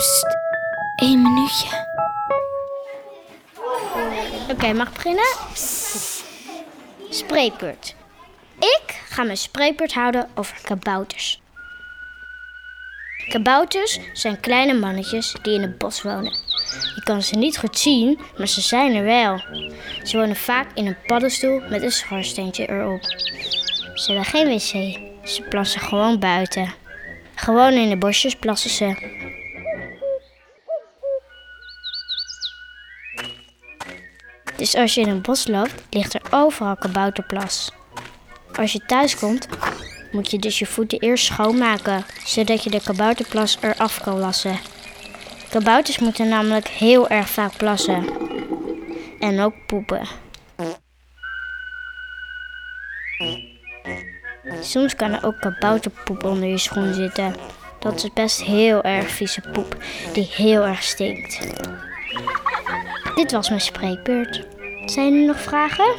Psst, één minuutje. Oké, mag beginnen? Spreekbeurt. Ik ga mijn spreekbeurt houden over kabouters. Kabouters zijn kleine mannetjes die in het bos wonen. Je kan ze niet goed zien, maar ze zijn er wel. Ze wonen vaak in een paddenstoel met een schoorsteentje erop. Ze hebben geen wc. Ze plassen gewoon buiten. Gewoon in de bosjes plassen ze. Dus als je in een bos loopt, ligt er overal kabouterplas. Als je thuis komt, moet je dus je voeten eerst schoonmaken, zodat je de kabouterplas eraf kan wassen. Kabouters moeten namelijk heel erg vaak plassen. En ook poepen. Soms kan er ook kabouterpoep onder je schoen zitten. Dat is best heel erg vieze poep, die heel erg stinkt. Dit was mijn spreekbeurt. Zijn er nog vragen?